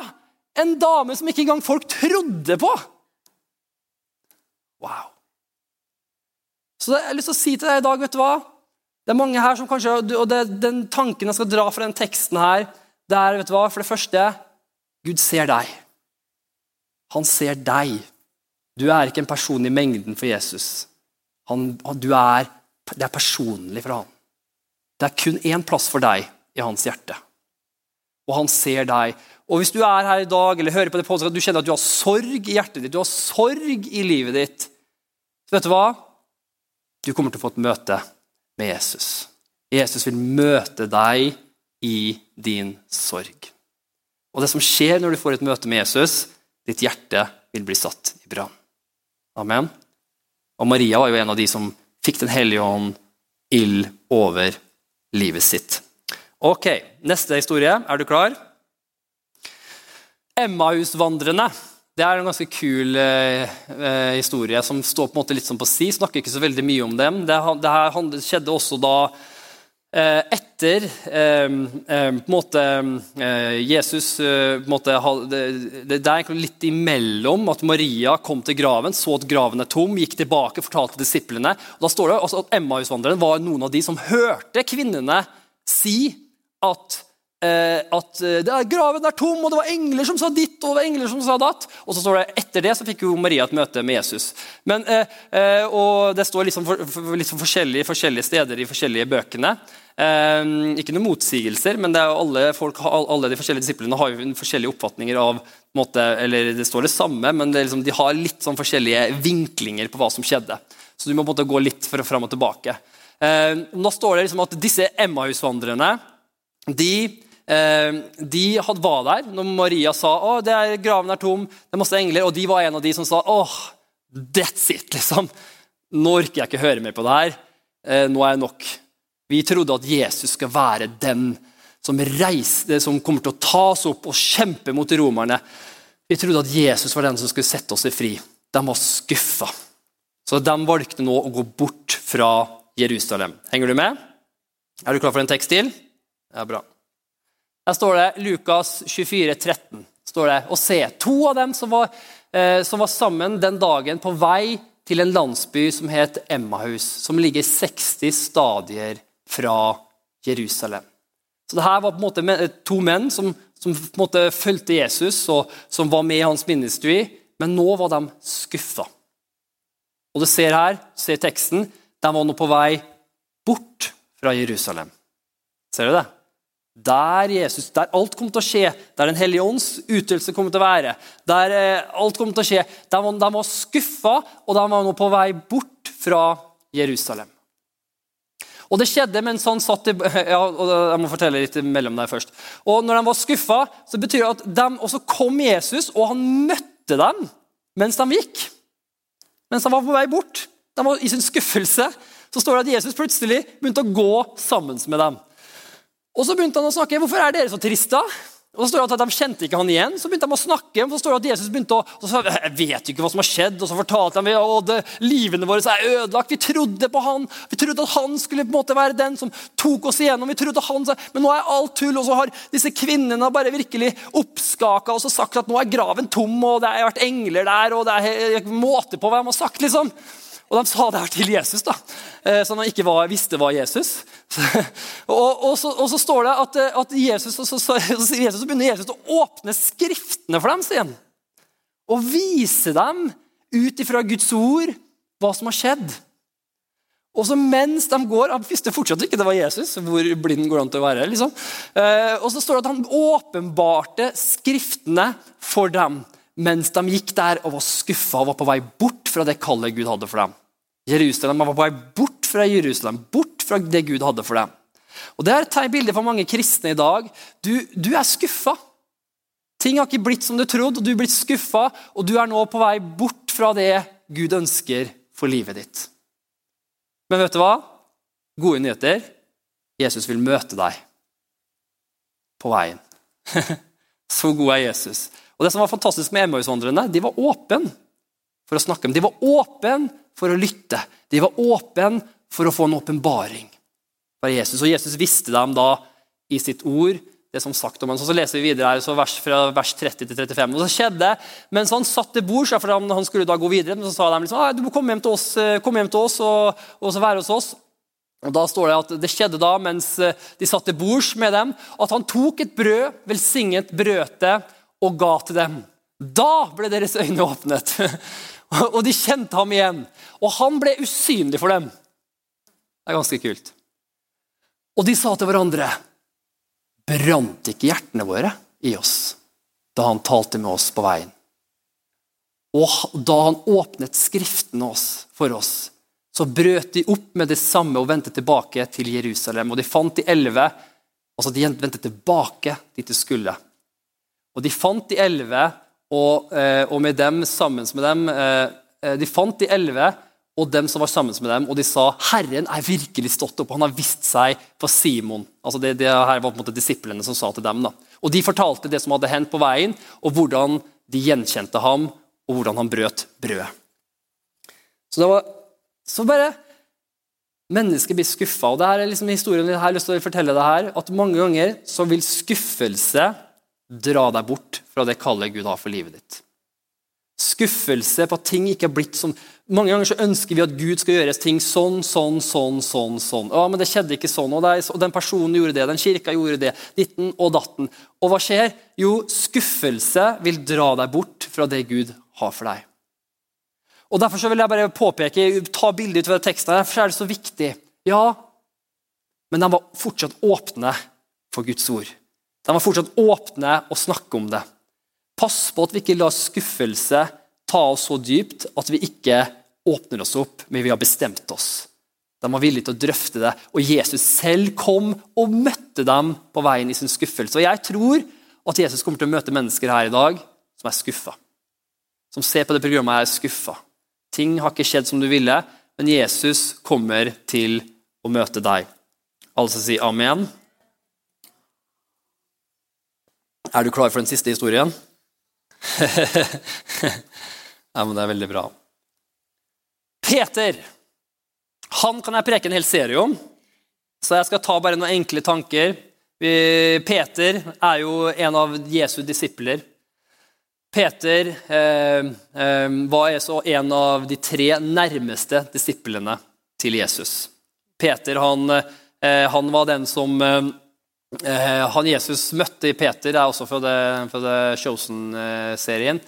en dame som ikke engang folk trodde på. Wow. Så jeg har lyst til å si til deg i dag, vet du hva? Det er mange her som kanskje, og det, Den tanken jeg skal dra fra den teksten her, det er vet du hva, for det første Gud ser deg. Han ser deg. Du er ikke en person i mengden for Jesus. Han, er, det er personlig for ham. Det er kun én plass for deg i hans hjerte. og han ser deg. Og Hvis du er her i dag eller hører på det podkastet, du kjenner at du har sorg i hjertet ditt, du har sorg i livet ditt, så vet du hva? Du kommer til å få et møte med Jesus. Jesus vil møte deg i din sorg. Og det som skjer når du får et møte med Jesus, ditt hjerte vil bli satt i brann. Amen. Og Maria var jo en av de som fikk Den hellige ånd ild over livet sitt. Ok, Neste historie. Er du klar? Emmausvandrerne. Det er en ganske kul eh, eh, historie som står på en måte litt sånn på si. Snakker ikke så veldig mye om dem. Det, det her skjedde også da etter eh, eh, på en måte eh, Jesus måte, det, er litt imellom at Maria kom til graven, så at graven er tom, gikk tilbake, fortalte disiplene. Og da står det at Emmausvandreren var noen av de som hørte kvinnene si at Eh, at eh, graven er tom, og det var engler som sa ditt og det var engler som sa datt. Og så står det Etter det så fikk jo Maria et møte med Jesus. Men, eh, og Det står liksom, for, liksom forskjellige, forskjellige, steder i forskjellige bøkene. ikke noen motsigelser, men alle, folk, alle, de forskjellige disiplene har jo forskjellige oppfatninger av måte, eller Det står det samme, men det liksom, de har litt sånn forskjellige vinklinger på hva som skjedde. Så du må på en måte gå litt fram og tilbake. nå står det liksom at disse Emmausvandrerne de Eh, de var der når Maria sa at graven er tom, det er masse engler, og de var en av de som sa åh, that's it. liksom. Nå orker jeg ikke høre mer på det her. Eh, nå er jeg nok. Vi trodde at Jesus skal være den som, reiste, som kommer til å ta oss opp og kjempe mot romerne. Vi trodde at Jesus var den som skulle sette oss i fri. De var skuffa. Så de valgte nå å gå bort fra Jerusalem. Henger du med? Er du klar for en tekst til? Ja, bra. Der står det Lukas 24, 13. Står det, og se, To av dem som var, eh, som var, sammen den dagen på vei til en landsby som het Emmahus, som ligger 60 stadier fra Jerusalem. Så det her var på en måte to menn som, som på en måte fulgte Jesus og som var med i hans ministry, men nå var de skuffa. Og du ser her, ser teksten, de var nå på vei bort fra Jerusalem. Ser du det? Der Jesus, der alt kommer til å skje, der Den hellige ånds utøvelse kommer til å være, der eh, alt kommer til å skje, de var, de var skuffa, og de var nå på vei bort fra Jerusalem. Og Det skjedde mens han satt i ja, Jeg må fortelle litt mellom der først. Og når de var skuffa, så betyr det at de, og så kom Jesus, og han møtte dem mens de gikk. Mens de var på vei bort. De var I sin skuffelse så står det at Jesus plutselig begynte å gå sammen med dem. Og så begynte han å snakke. 'Hvorfor er dere så triste?' Og så står det at De kjente ikke han igjen. Så begynte de å snakke. og så står det at Jesus begynte å, og så jeg vet ikke hva som har skjedd, og så fortalte de at livene våre er ødelagt. Vi trodde på han. Vi trodde at han skulle på en måte være den som tok oss igjennom. vi trodde han, Men nå er alt tull. Og så har disse kvinnene bare virkelig oppskaka og så sagt at nå er graven tom, og det har vært engler der, og det er måte på hva de har sagt. liksom. Og de sa det her til Jesus, da, eh, så han ikke var, visste hva Jesus og, og, så, og, så, står det at, eh, at Jesus, så, så, Jesus, så begynner Jesus å åpne skriftene for dem. Sier Og vise dem ut ifra Guds ord hva som har skjedd. Og så mens de går Han visste fortsatt ikke det var Jesus. Hvor blind går han til å være? liksom. Eh, og så står det at han åpenbarte skriftene for dem mens de gikk der og var skuffa og var på vei bort fra det kallet Gud hadde for dem. Jerusalem var på vei bort fra Jerusalem, bort fra det Gud hadde for dem. Og Det er et bilde for mange kristne i dag. Du, du er skuffa. Ting har ikke blitt som du trodde, og du er blitt skuffa, og du er nå på vei bort fra det Gud ønsker for livet ditt. Men vet du hva? Gode nyheter. Jesus vil møte deg på veien. Så god er Jesus. Og det som var fantastisk med Emmausvandrerne, de var åpne for å snakke. Men de var åpne for å lytte. De var åpne for å få en åpenbaring fra Jesus. Og Jesus visste dem da i sitt ord det som sagt om ham. Så, leser vi videre her, så vers, fra vers 30 til 35. Og så skjedde, Mens han satt til bords, for han skulle da gå videre, men så sa de liksom, du må komme hjem til oss, eh, hjem til oss og, og være hos oss. Og da står Det at det skjedde da, mens eh, de satt til bords med dem, at han tok et brød, velsignet brødet og ga til dem. Da ble deres øyne åpnet, og de kjente ham igjen. Og han ble usynlig for dem. Det er ganske kult. Og de sa til hverandre brant ikke hjertene våre i oss da han talte med oss på veien. Og da han åpnet Skriftene for oss, så brøt de opp med det samme og vendte tilbake til Jerusalem. Og de fant de elleve altså De vendte tilbake dit de skulle. Og de fant de elleve, og, eh, og, med dem sammen med dem eh, eh, De fant de elleve og dem som var sammen med dem, og de sa Herren er virkelig stått opp, han har vist seg for Simon. Altså det, det her var på en måte disiplene som sa til dem. da. Og De fortalte det som hadde hendt på veien, og hvordan de gjenkjente ham, og hvordan han brøt brødet. Så det var så bare Mennesker blir skuffa. Og det her er liksom historien jeg har lyst til å fortelle det her, at mange ganger så vil skuffelse dra deg bort fra det kallet Gud har for livet ditt. Skuffelse på at ting ikke har blitt som Mange ganger så ønsker vi at Gud skal gjøre ting sånn, sånn, sånn, sånn. sånn. Ja, men det skjedde ikke sånn, og, det, og den personen gjorde det, den kirka gjorde det, ditten og datten. Og hva skjer? Jo, skuffelse vil dra deg bort fra det Gud har for deg. Og Derfor så vil jeg bare påpeke, ta bilde ut av teksten, derfor er det så viktig. Ja, men de var fortsatt åpne for Guds ord. De var fortsatt åpne og snakke om det. Pass på at vi ikke lar skuffelse ta oss så dypt at vi ikke åpner oss opp, men vi har bestemt oss. De var villige til å drøfte det, og Jesus selv kom og møtte dem på veien i sin skuffelse. Og Jeg tror at Jesus kommer til å møte mennesker her i dag som er skuffa. Som ser på det programmet og er skuffa. Ting har ikke skjedd som du ville, men Jesus kommer til å møte deg. Altså si amen. Er du klar for den siste historien? ja, men det er veldig bra. Peter han kan jeg preke en hel serie om, så jeg skal ta bare noen enkle tanker. Peter er jo en av Jesu disipler. Peter eh, eh, var en av de tre nærmeste disiplene til Jesus. Peter han, eh, han var den som eh, Eh, han Jesus møtte i Peter, det er også fra, det Chosen-serien.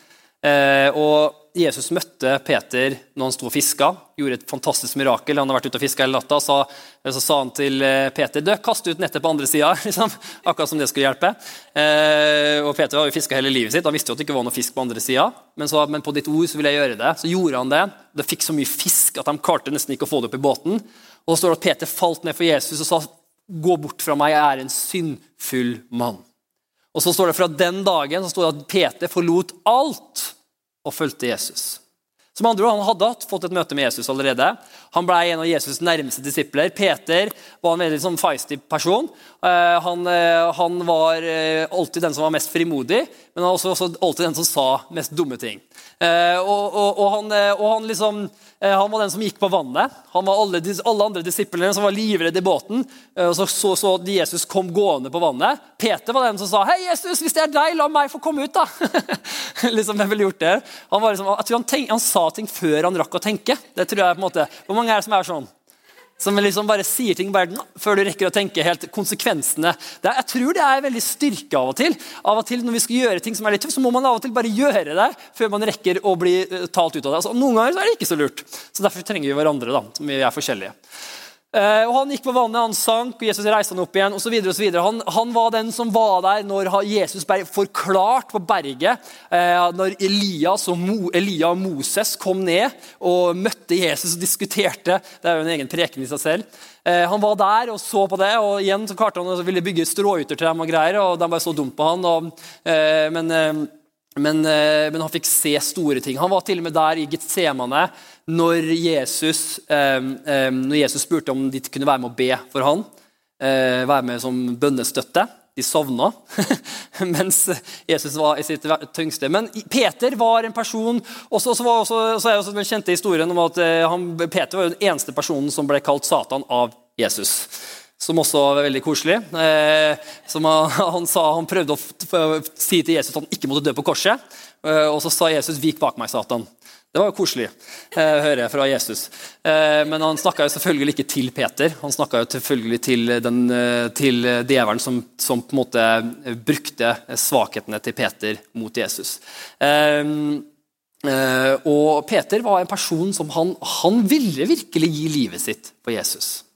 Og Jesus møtte Peter når han sto og fiska, gjorde et fantastisk mirakel. Han har vært ute og fiska hele natta. Så, så, sa han til eh, Peter du, kast ut nettet på andre sida. Liksom. Akkurat som det skulle hjelpe. Eh, og Peter har jo fiska hele livet sitt. Han visste jo at det ikke var noe fisk på andre sida. Men, men, på ditt ord så vil jeg gjøre det. Så gjorde han det. Det fikk så mye fisk at de klarte nesten ikke å få det opp i båten. Og så står det at Peter falt ned for Jesus og sa Gå bort fra meg, jeg er en syndfull mann. Og så står det Fra den dagen så står det at Peter forlot alt og fulgte Jesus. Som andre Han hadde fått et møte med Jesus allerede. Han ble en av Jesus' nærmeste disipler. Peter var en veldig sånn feisty person. Eh, han, eh, han, var eh, alltid den som var mest frimodig, men han var også, også alltid den som sa mest dumme ting. Og, og, og, han, og han liksom han var den som gikk på vannet. Han var Alle, alle andre disiplene som var livredde i båten. Og så, så, så Jesus kom gående på vannet. Peter var den som sa «Hei Jesus, hvis det er deg, la meg få komme ut. da. liksom, hvem ville gjort det. Han, liksom, jeg tror han, tenk, han, sa ting før han rakk å tenke. Det tror jeg på en måte. Hvor mange er her som er sånn? Som liksom bare sier ting bare, før du rekker å tenke helt konsekvensene. Er, jeg tror det er veldig styrke av og til. Av og til Når vi skal gjøre ting som er litt tøft, så må man av og til bare gjøre det før man rekker å bli eh, talt ut av det. Altså, noen ganger er det ikke så lurt. Så Derfor trenger vi hverandre, da, som vi er forskjellige. Uh, og Han gikk på vannet, han sank, og Jesus reiste han opp igjen. videre. Han, han, var den som var der når Jesus ble forklart på berget. Uh, når Elias og Mo, Elia og Moses kom ned og møtte Jesus og diskuterte. Det er jo en egen preken i seg selv. Uh, han var der og så på det, og igjen så klarte han å bygge stråhytter til dem. og greier, og De bare så dumt på han. Og, men, men, men, han fikk se store ting. Han var til og med der i Getsemane når Jesus, eh, eh, når Jesus, spurte om de kunne være med å be for han, eh, være med som bønnestøtte. De sovna mens Jesus var i sitt tyngste. Men Peter var en person og så er også den kjente historien om at han, Peter var den eneste personen som ble kalt Satan av Jesus. Som også var veldig koselig. Eh, som han, han, sa, han prøvde å si til Jesus at han ikke måtte dø på korset. Eh, og så sa Jesus 'vik bak meg, Satan'. Det var jo koselig, eh, hører jeg fra Jesus. Eh, men han snakka selvfølgelig ikke til Peter. Han snakka selvfølgelig til, den, til djevelen som, som, på en måte brukte svakhetene til Peter mot Jesus. Og Peter var en person som han, han ville virkelig gi livet sitt på Jesus.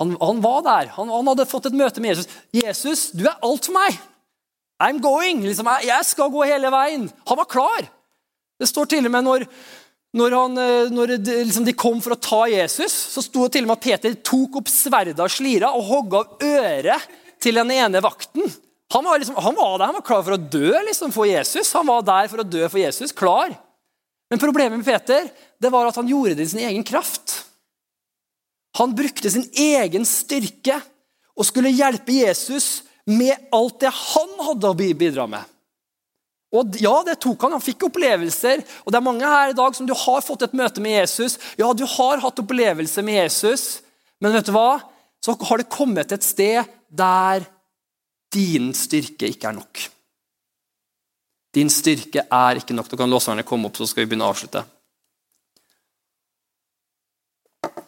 Han, han var der. Han, han, hadde fått et møte med Jesus. 'Jesus, du er alt for meg. I'm going.' Liksom, jeg, jeg skal gå hele veien. Han var klar. Det står til og med når, når, han, eh, når de, liksom de, kom for å ta Jesus, så sto det til og med at Peter tok opp sverdet av slira og hogg av øret til den ene vakten. Han var, liksom, han var, der, han var klar for å dø liksom, for Jesus. Han var der for å dø for Jesus. Klar. Men problemet med Peter det var at han gjorde det i sin egen kraft. Han brukte sin egen styrke og skulle hjelpe Jesus med alt det han hadde å bidra med. Og ja, det tok han. Han fikk opplevelser. Og det er mange her i dag som du har fått et møte med Jesus. Ja, du har hatt opplevelse med Jesus, men vet du hva? Så har det kommet et sted der din styrke ikke er nok. Din styrke er ikke nok. Da kan låserne komme opp, så skal vi begynne å avslutte.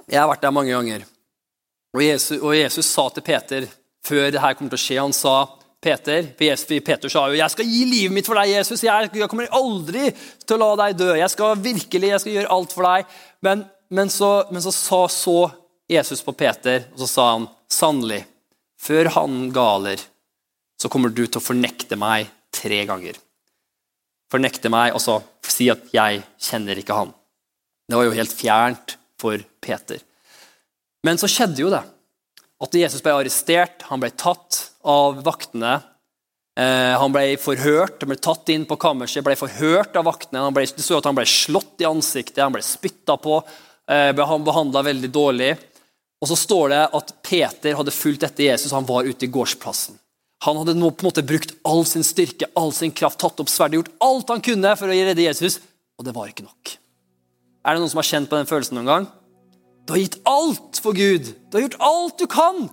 Jeg har vært der mange ganger. Og Jesus, og Jesus sa til Peter før det her kommer til å skje, han sa Peter, Peter sa jo 'Jeg skal gi livet mitt for deg, Jesus. Jeg, jeg kommer aldri til å la deg dø. Jeg skal virkelig, jeg skal gjøre alt for deg.' Men, men, så, men så sa så Jesus på Peter, og så sa han sannelig, før han galer, så kommer du til å fornekte meg tre ganger. Fornekte meg, og så si at 'jeg kjenner ikke han'. Det var jo helt fjernt for Peter. Men så skjedde jo det. At Jesus ble arrestert, han ble tatt av vaktene. Eh, han ble forhørt, han ble tatt inn på kammerset, ble forhørt av vaktene. Han ble, det så at han ble slått i ansiktet, han ble spytta på, eh, ble han behandla veldig dårlig. Og så står det at Peter hadde fulgt etter Jesus, han var ute i gårdsplassen. Han hadde nå på en måte brukt all sin styrke, all sin kraft, tatt opp sverdet, gjort alt han kunne for å redde Jesus, og det var ikke nok. Er det noen som har kjent på den følelsen noen gang? Du har gitt alt for Gud. Du har gjort alt du kan,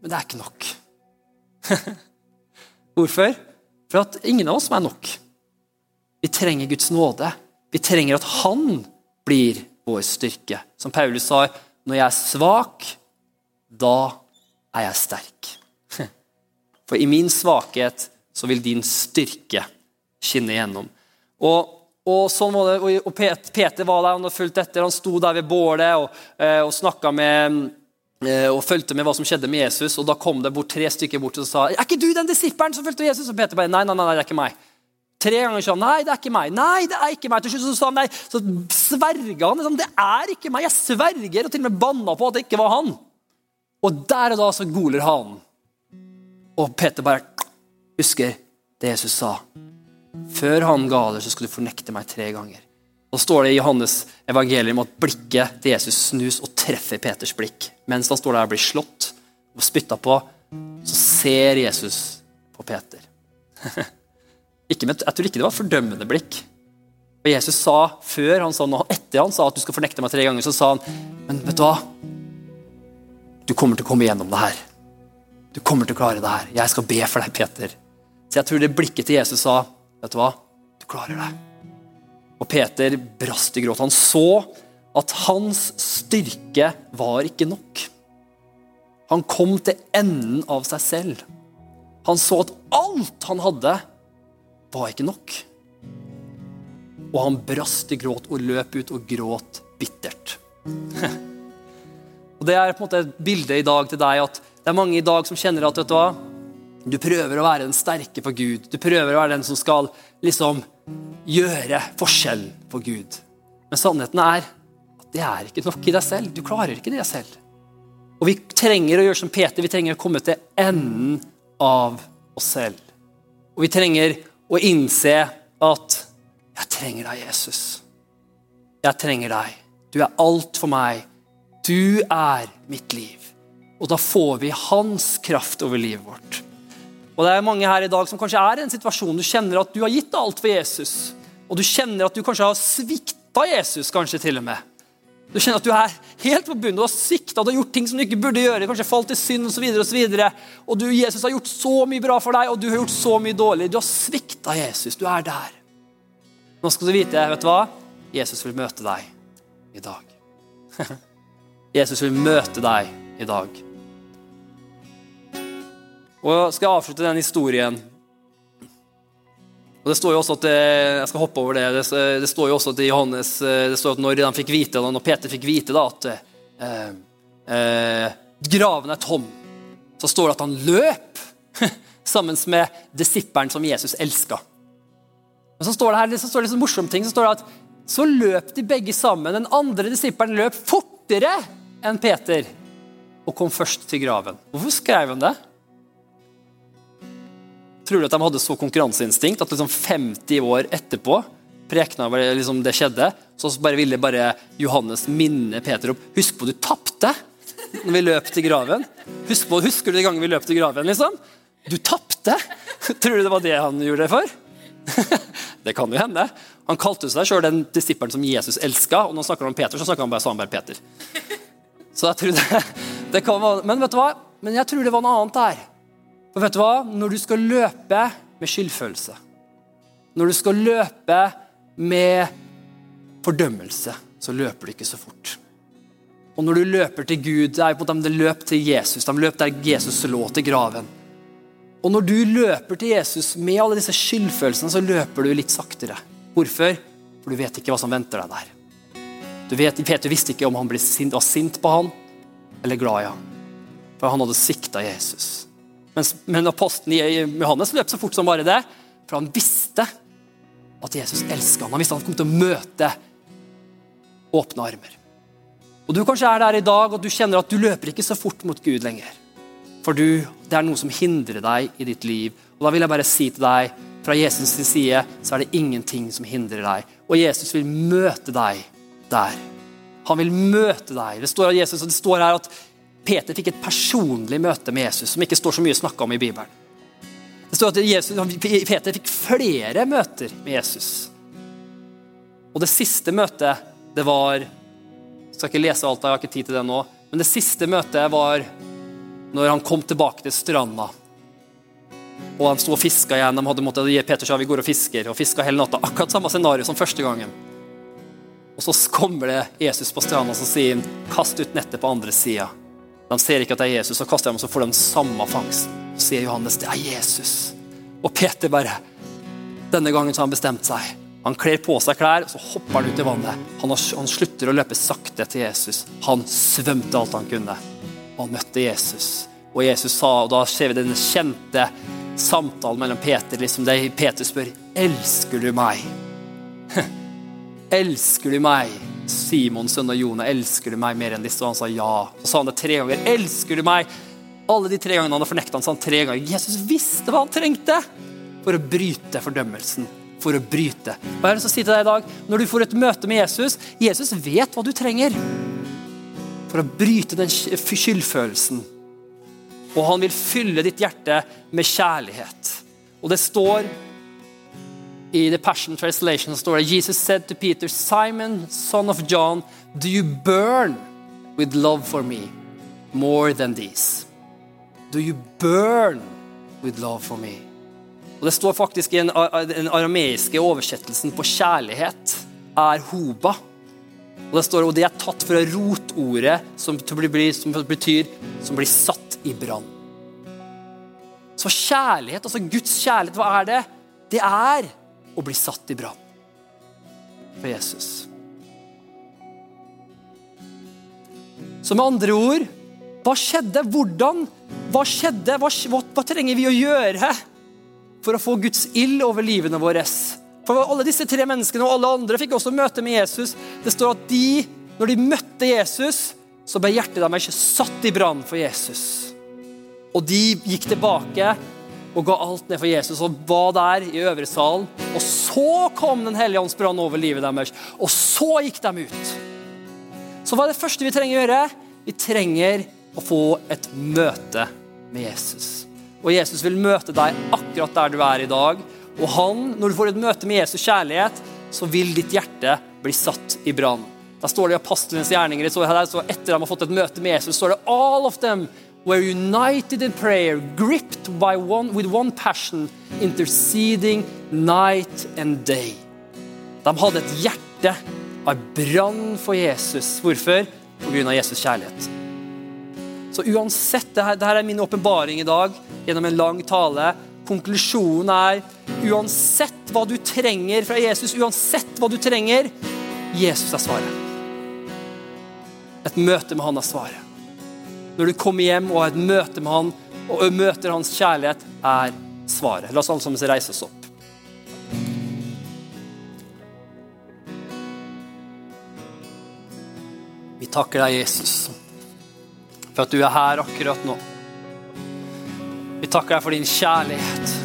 men det er ikke nok. Hvorfor? For at ingen av oss er nok. Vi trenger Guds nåde. Vi trenger at Han blir vår styrke. Som Paulus sa, når jeg er svak, da er jeg sterk. For i min svakhet så vil din styrke skinne igjennom. Og og sånn var det, og Peter var der, han hadde fulgt etter. Han sto der ved bålet og, eh, og snakka med eh, og fulgte med hva som skjedde med Jesus. og Da kom det bort tre stykker bort og sa er ikke du den disippelen som fulgte Jesus. Og Peter bare nei, nei, nei, det er ikke meg. Tre ganger sa han nei, det er ikke meg. nei, det er ikke meg. Til slutt så sa han nei, så sverga han. Liksom, det er ikke meg. Jeg sverger. Og til og med banna på at det ikke var han. Og der og da så goler hanen. Og Peter bare husker det Jesus sa. Før han ga det, så skal du fornekte meg tre ganger. Da står det i Johannes evangelium at blikket til Jesus snus og treffer Peters blikk. Mens han står der og blir slått og spytta på, så ser Jesus på Peter. Med, jeg tror ikke det var fordømmende blikk. Og Jesus sa før han sa noe, etter han sa at du skal fornekte meg tre ganger, så sa han men vet du hva? Du kommer til å komme gjennom det her. Du kommer til å klare det her. Jeg skal be for deg, Peter. Så jeg tror det blikket til Jesus sa Vet du hva? Du klarer det. Og Peter brast i gråt. Han så at hans styrke var ikke nok. Han kom til enden av seg selv. Han så at alt han hadde, var ikke nok. Og han brast i gråt og løp ut og gråt bittert. og Det er på en måte et bilde i dag til deg at det er mange i dag som kjenner at vet du hva, du prøver å være den sterke for Gud. Du prøver å være den som skal liksom gjøre forskjell for Gud. Men sannheten er at det er ikke nok i deg selv. Du klarer ikke det selv. Og vi trenger å gjøre som Peter, vi trenger å komme til enden av oss selv. Og vi trenger å innse at jeg trenger deg, Jesus. Jeg trenger deg. Du er alt for meg. Du er mitt liv. Og da får vi hans kraft over livet vårt. Og det er mange her i dag som kanskje er i en situasjon du kjenner at du har gitt alt for Jesus. Og du kjenner at du kanskje har svikta Jesus, kanskje til og med. Du kjenner at du er helt på bunnen, du har svikta, du har gjort ting som du ikke burde gjøre. kanskje falt i synd. Og, så videre, og, så og du, Jesus har gjort så mye bra for deg, og du har gjort så mye dårlig. Du har svikta Jesus. Du er der. Nå skal du vite, vet du hva? Jesus vil møte deg i dag. Jesus vil møte deg i dag. Og jeg skal avslutte den historien. Og det står jo også at, Jeg skal hoppe over det. Det, står jo også at Johannes, det står at når, de fikk vite, når Peter fikk vite da, at eh, eh, graven er tom, så står det at han løp sammen med disippelen som Jesus elska. Så står det her så står det sånn morsomme ting, så står det at så løp de begge sammen. Den andre disippelen løp fortere enn Peter og kom først til graven. Hvorfor skrev han det? Tror du at de hadde så konkurranseinstinkt at liksom 50 år etterpå prekena liksom det skjedde, så bare ville bare Johannes minne Peter opp Husk på du tapte når vi løp til graven. Husk på, Husker du de gangen vi løp til graven? liksom? Du tapte! Tror du det var det han gjorde det for? det kan jo hende. Han kalte seg sjøl den disippelen som Jesus elska. Og når han snakker om Peter, så snakker han bare Sandberg Peter. Så jeg tror det, det kan være, Men vet du hva? Men jeg tror det var noe annet der. For vet du hva? Når du skal løpe med skyldfølelse, når du skal løpe med fordømmelse, så løper du ikke så fort. Og når du løper til Gud, det er på dem de løp til Jesus, de løp der Jesus lå til graven. Og når du løper til Jesus med alle disse skyldfølelsene, så løper du litt saktere. Hvorfor? For du vet ikke hva som venter deg der. Du vet, Peter visste ikke om han sint, var sint på han eller glad i han. For han hadde svikta Jesus. Mens, men apostelen Johannes løp så fort som bare det, for han visste at Jesus elska ham. Han visste han kom til å møte åpne armer. Og Du kanskje er der i dag og du kjenner at du løper ikke så fort mot Gud lenger. For du, det er noe som hindrer deg i ditt liv. Og Da vil jeg bare si til deg, fra Jesus' sin side så er det ingenting som hindrer deg. Og Jesus vil møte deg der. Han vil møte deg. Det står, Jesus, det står her at Peter fikk et personlig møte med Jesus, som ikke står så mye snakka om i Bibelen. Det står at Jesus, Peter fikk flere møter med Jesus. Og det siste møtet, det var Jeg skal ikke lese alt, jeg har ikke tid til det nå. Men det siste møtet var når han kom tilbake til stranda. Og han sto og fiska igjen. De hadde måttet gi Peter sa vi går og fisker. Og fiska hele natta. Akkurat samme scenario som første gangen. Og så kommer det Jesus på stranda og sier han, kast ut nettet på andre sida. De ser ikke at det er Jesus, så kaster de, og så får de samme fangst. Så sier Johannes det er Jesus. Og Peter bare Denne gangen så har han bestemt seg. Han kler på seg klær, og så hopper han ut i vannet. Han, har, han slutter å løpe sakte til Jesus. Han svømte alt han kunne. Og han møtte Jesus. Og Jesus sa, og da ser vi den kjente samtalen mellom Peter. liksom det Peter spør elsker du meg. Elsker du meg? Simon, sønn av Jonah, elsker du meg mer enn disse? Og han sa ja. Så sa han det tre ganger. Elsker du meg? Alle de tre gangene han har fornekta, han sa han tre ganger. Jesus visste hva han trengte for å bryte fordømmelsen. For å bryte. Hva er det som sier til deg i dag, Når du får et møte med Jesus Jesus vet hva du trenger for å bryte den skyldfølelsen. Og han vil fylle ditt hjerte med kjærlighet. Og det står i The Passion Translation står det Jesus said to Peter, Simon, son of John, do you burn with love for me more than these? Do you burn with love for me? Og Det står faktisk i den arameiske oversettelsen på kjærlighet er hoba. Og Det står, og det er tatt fra rotordet som, som betyr som blir satt i brann. Så kjærlighet, altså Guds kjærlighet, hva er det? Det er og bli satt i brann for Jesus. Så med andre ord hva skjedde? Hvordan? Hva skjedde? Hva, hva, hva trenger vi å gjøre for å få Guds ild over livene våre? For alle disse tre menneskene og alle andre fikk også møte med Jesus. Det står at de, når de møtte Jesus, så ble hjertet deres satt i brann for Jesus. Og de gikk tilbake og ga alt ned for Jesus og var der i øvre salen. Og så kom Den hellige ånds brann over livet deres, og så gikk de ut. Så hva er det første vi trenger å gjøre? Vi trenger å få et møte med Jesus. Og Jesus vil møte deg akkurat der du er i dag. Og han, når du får et møte med Jesus kjærlighet, så vil ditt hjerte bli satt i brann. Da står det i apostlenes gjerninger, så etter de har fått et møte med Jesus, står det all of them were united in prayer, gripped by one, with one passion, interceding night and day. De hadde et hjerte av brann for Jesus. Hvorfor? Pga. Jesus kjærlighet. Så uansett, det her, er min åpenbaring i dag gjennom en lang tale. Konklusjonen er uansett hva du trenger fra Jesus, uansett hva du trenger, Jesus er svaret. Et møte med han er svaret. Når du kommer hjem og har et møte med han, og møter hans kjærlighet, er svaret. La oss alle sammen reise oss opp. Vi takker deg, Jesus, for at du er her akkurat nå. Vi takker deg for din kjærlighet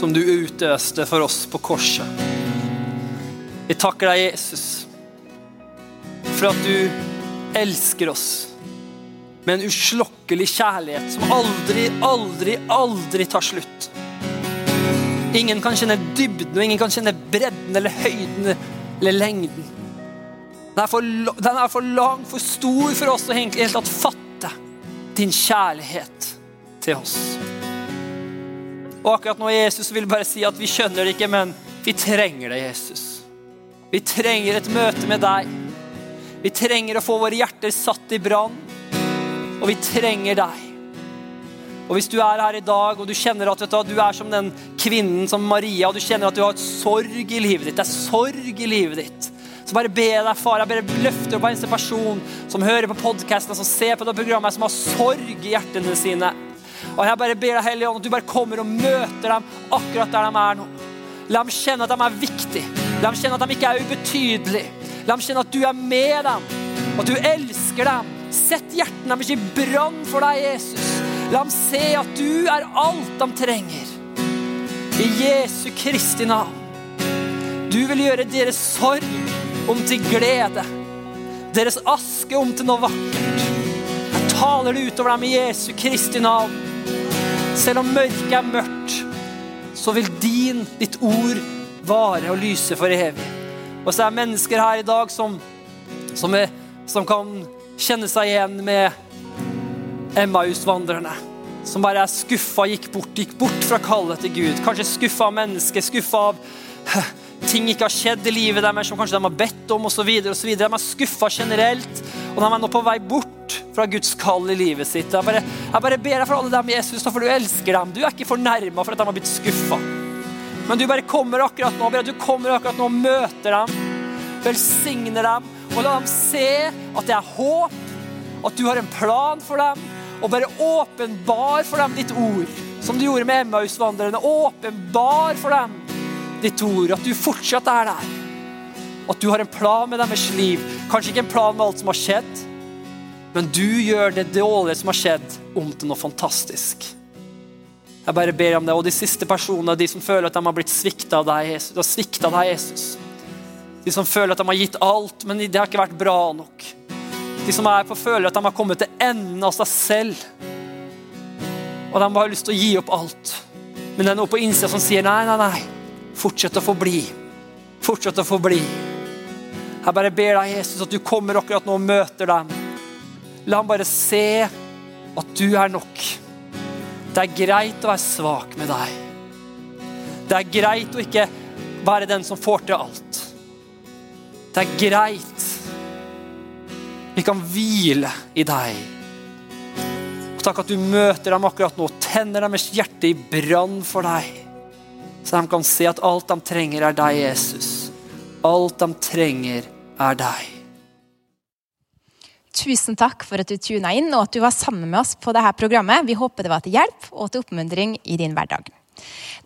som du utøste for oss på korset. Vi takker deg, Jesus, for at du elsker oss med en uslokkelig kjærlighet som aldri, aldri, aldri tar slutt. Ingen kan kjenne dybden, og ingen kan kjenne bredden eller høyden eller lengden. Den er, for, den er for lang, for stor for oss å egentlig helt tatt fatte din kjærlighet til oss. Og akkurat nå Jesus vil bare si at vi skjønner det ikke, men vi trenger det, Jesus. Vi trenger et møte med deg. Vi trenger å få våre hjerter satt i brann, og vi trenger deg. Og Hvis du er her i dag og du kjenner at du, du er som den kvinnen som Maria, og du kjenner at du har et sorg i livet ditt, det er sorg i livet ditt, så bare be deg, far, jeg bare løfter opp en person som hører på podkasten, som ser på det programmet, som har sorg i hjertene sine. Og jeg bare ber deg, Hellige Ånd, at du bare kommer og møter dem akkurat der de er nå. La dem kjenne at de er viktige. La dem kjenne at de ikke er ubetydelige. La dem kjenne at du er med dem, at du elsker dem. Sett hjertene deres i brann for deg, Jesus. La dem se at du er alt de trenger. I Jesu Kristi navn. Du vil gjøre deres sorg om til glede. Deres aske om til noe vakkert. Jeg taler det utover dem i Jesu Kristi navn. Selv om mørket er mørkt, så vil din, ditt ord vare og lyse for evig. Og så er det mennesker her i dag som, som, er, som kan kjenne seg igjen med Emmaus-vandrerne. Som bare er skuffa, gikk bort, gikk bort fra kallet til Gud. Kanskje skuffa av mennesker, skuffa av ting ikke har skjedd i livet deres som kanskje de har bedt om osv. De er skuffa generelt, og de er nå på vei bort fra Guds kall i livet sitt. Jeg bare, jeg bare ber deg for alle dem, Jesus, for du elsker dem. Du er ikke fornærma for at de har blitt skuffa. Men du bare kommer akkurat nå, du kommer akkurat nå og møter dem. Velsigner dem og la dem se at det er håp, at du har en plan for dem. Og bare åpenbar for dem ditt ord, som du gjorde med Emmaus-vandrerne. Åpenbar for dem ditt ord, at du fortsatt er der. At du har en plan med deres liv. Kanskje ikke en plan med alt som har skjedd, men du gjør det dårlige som har skjedd, om til noe fantastisk. Jeg bare ber om det. Og de siste personene, de som føler at de har blitt svikta av deg, Jesus. De har svikta deg, Jesus. De som føler at de har gitt alt, men det har ikke vært bra nok. De som er på føler at de har kommet til enden av seg selv. Og de har lyst til å gi opp alt. Men det er noe på innsida som sier nei, nei, nei. Fortsett å forbli. Fortsett å forbli. Jeg bare ber deg, Jesus, at du kommer akkurat nå og møter dem. La ham bare se at du er nok. Det er greit å være svak med deg. Det er greit å ikke være den som får til alt. Det er greit. Vi kan hvile i deg. Og takk at du møter dem akkurat nå, tenner deres hjerte i brann for deg. Så de kan se at alt de trenger, er deg, Jesus. Alt de trenger, er deg. Tusen takk for at du tuna inn og at du var sammen med oss på dette programmet. Vi håper det var til hjelp og til oppmuntring i din hverdag.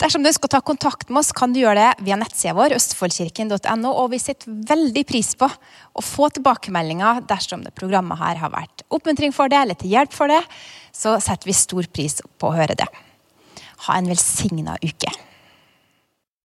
Dersom du å ta kontakt med oss, kan du gjøre det via nettsida vår, østfoldkirken.no. Og vi setter veldig pris på å få tilbakemeldinger dersom det programmet her har vært oppmuntring for det eller til hjelp for det. Så setter vi stor pris på å høre det. Ha en velsigna uke.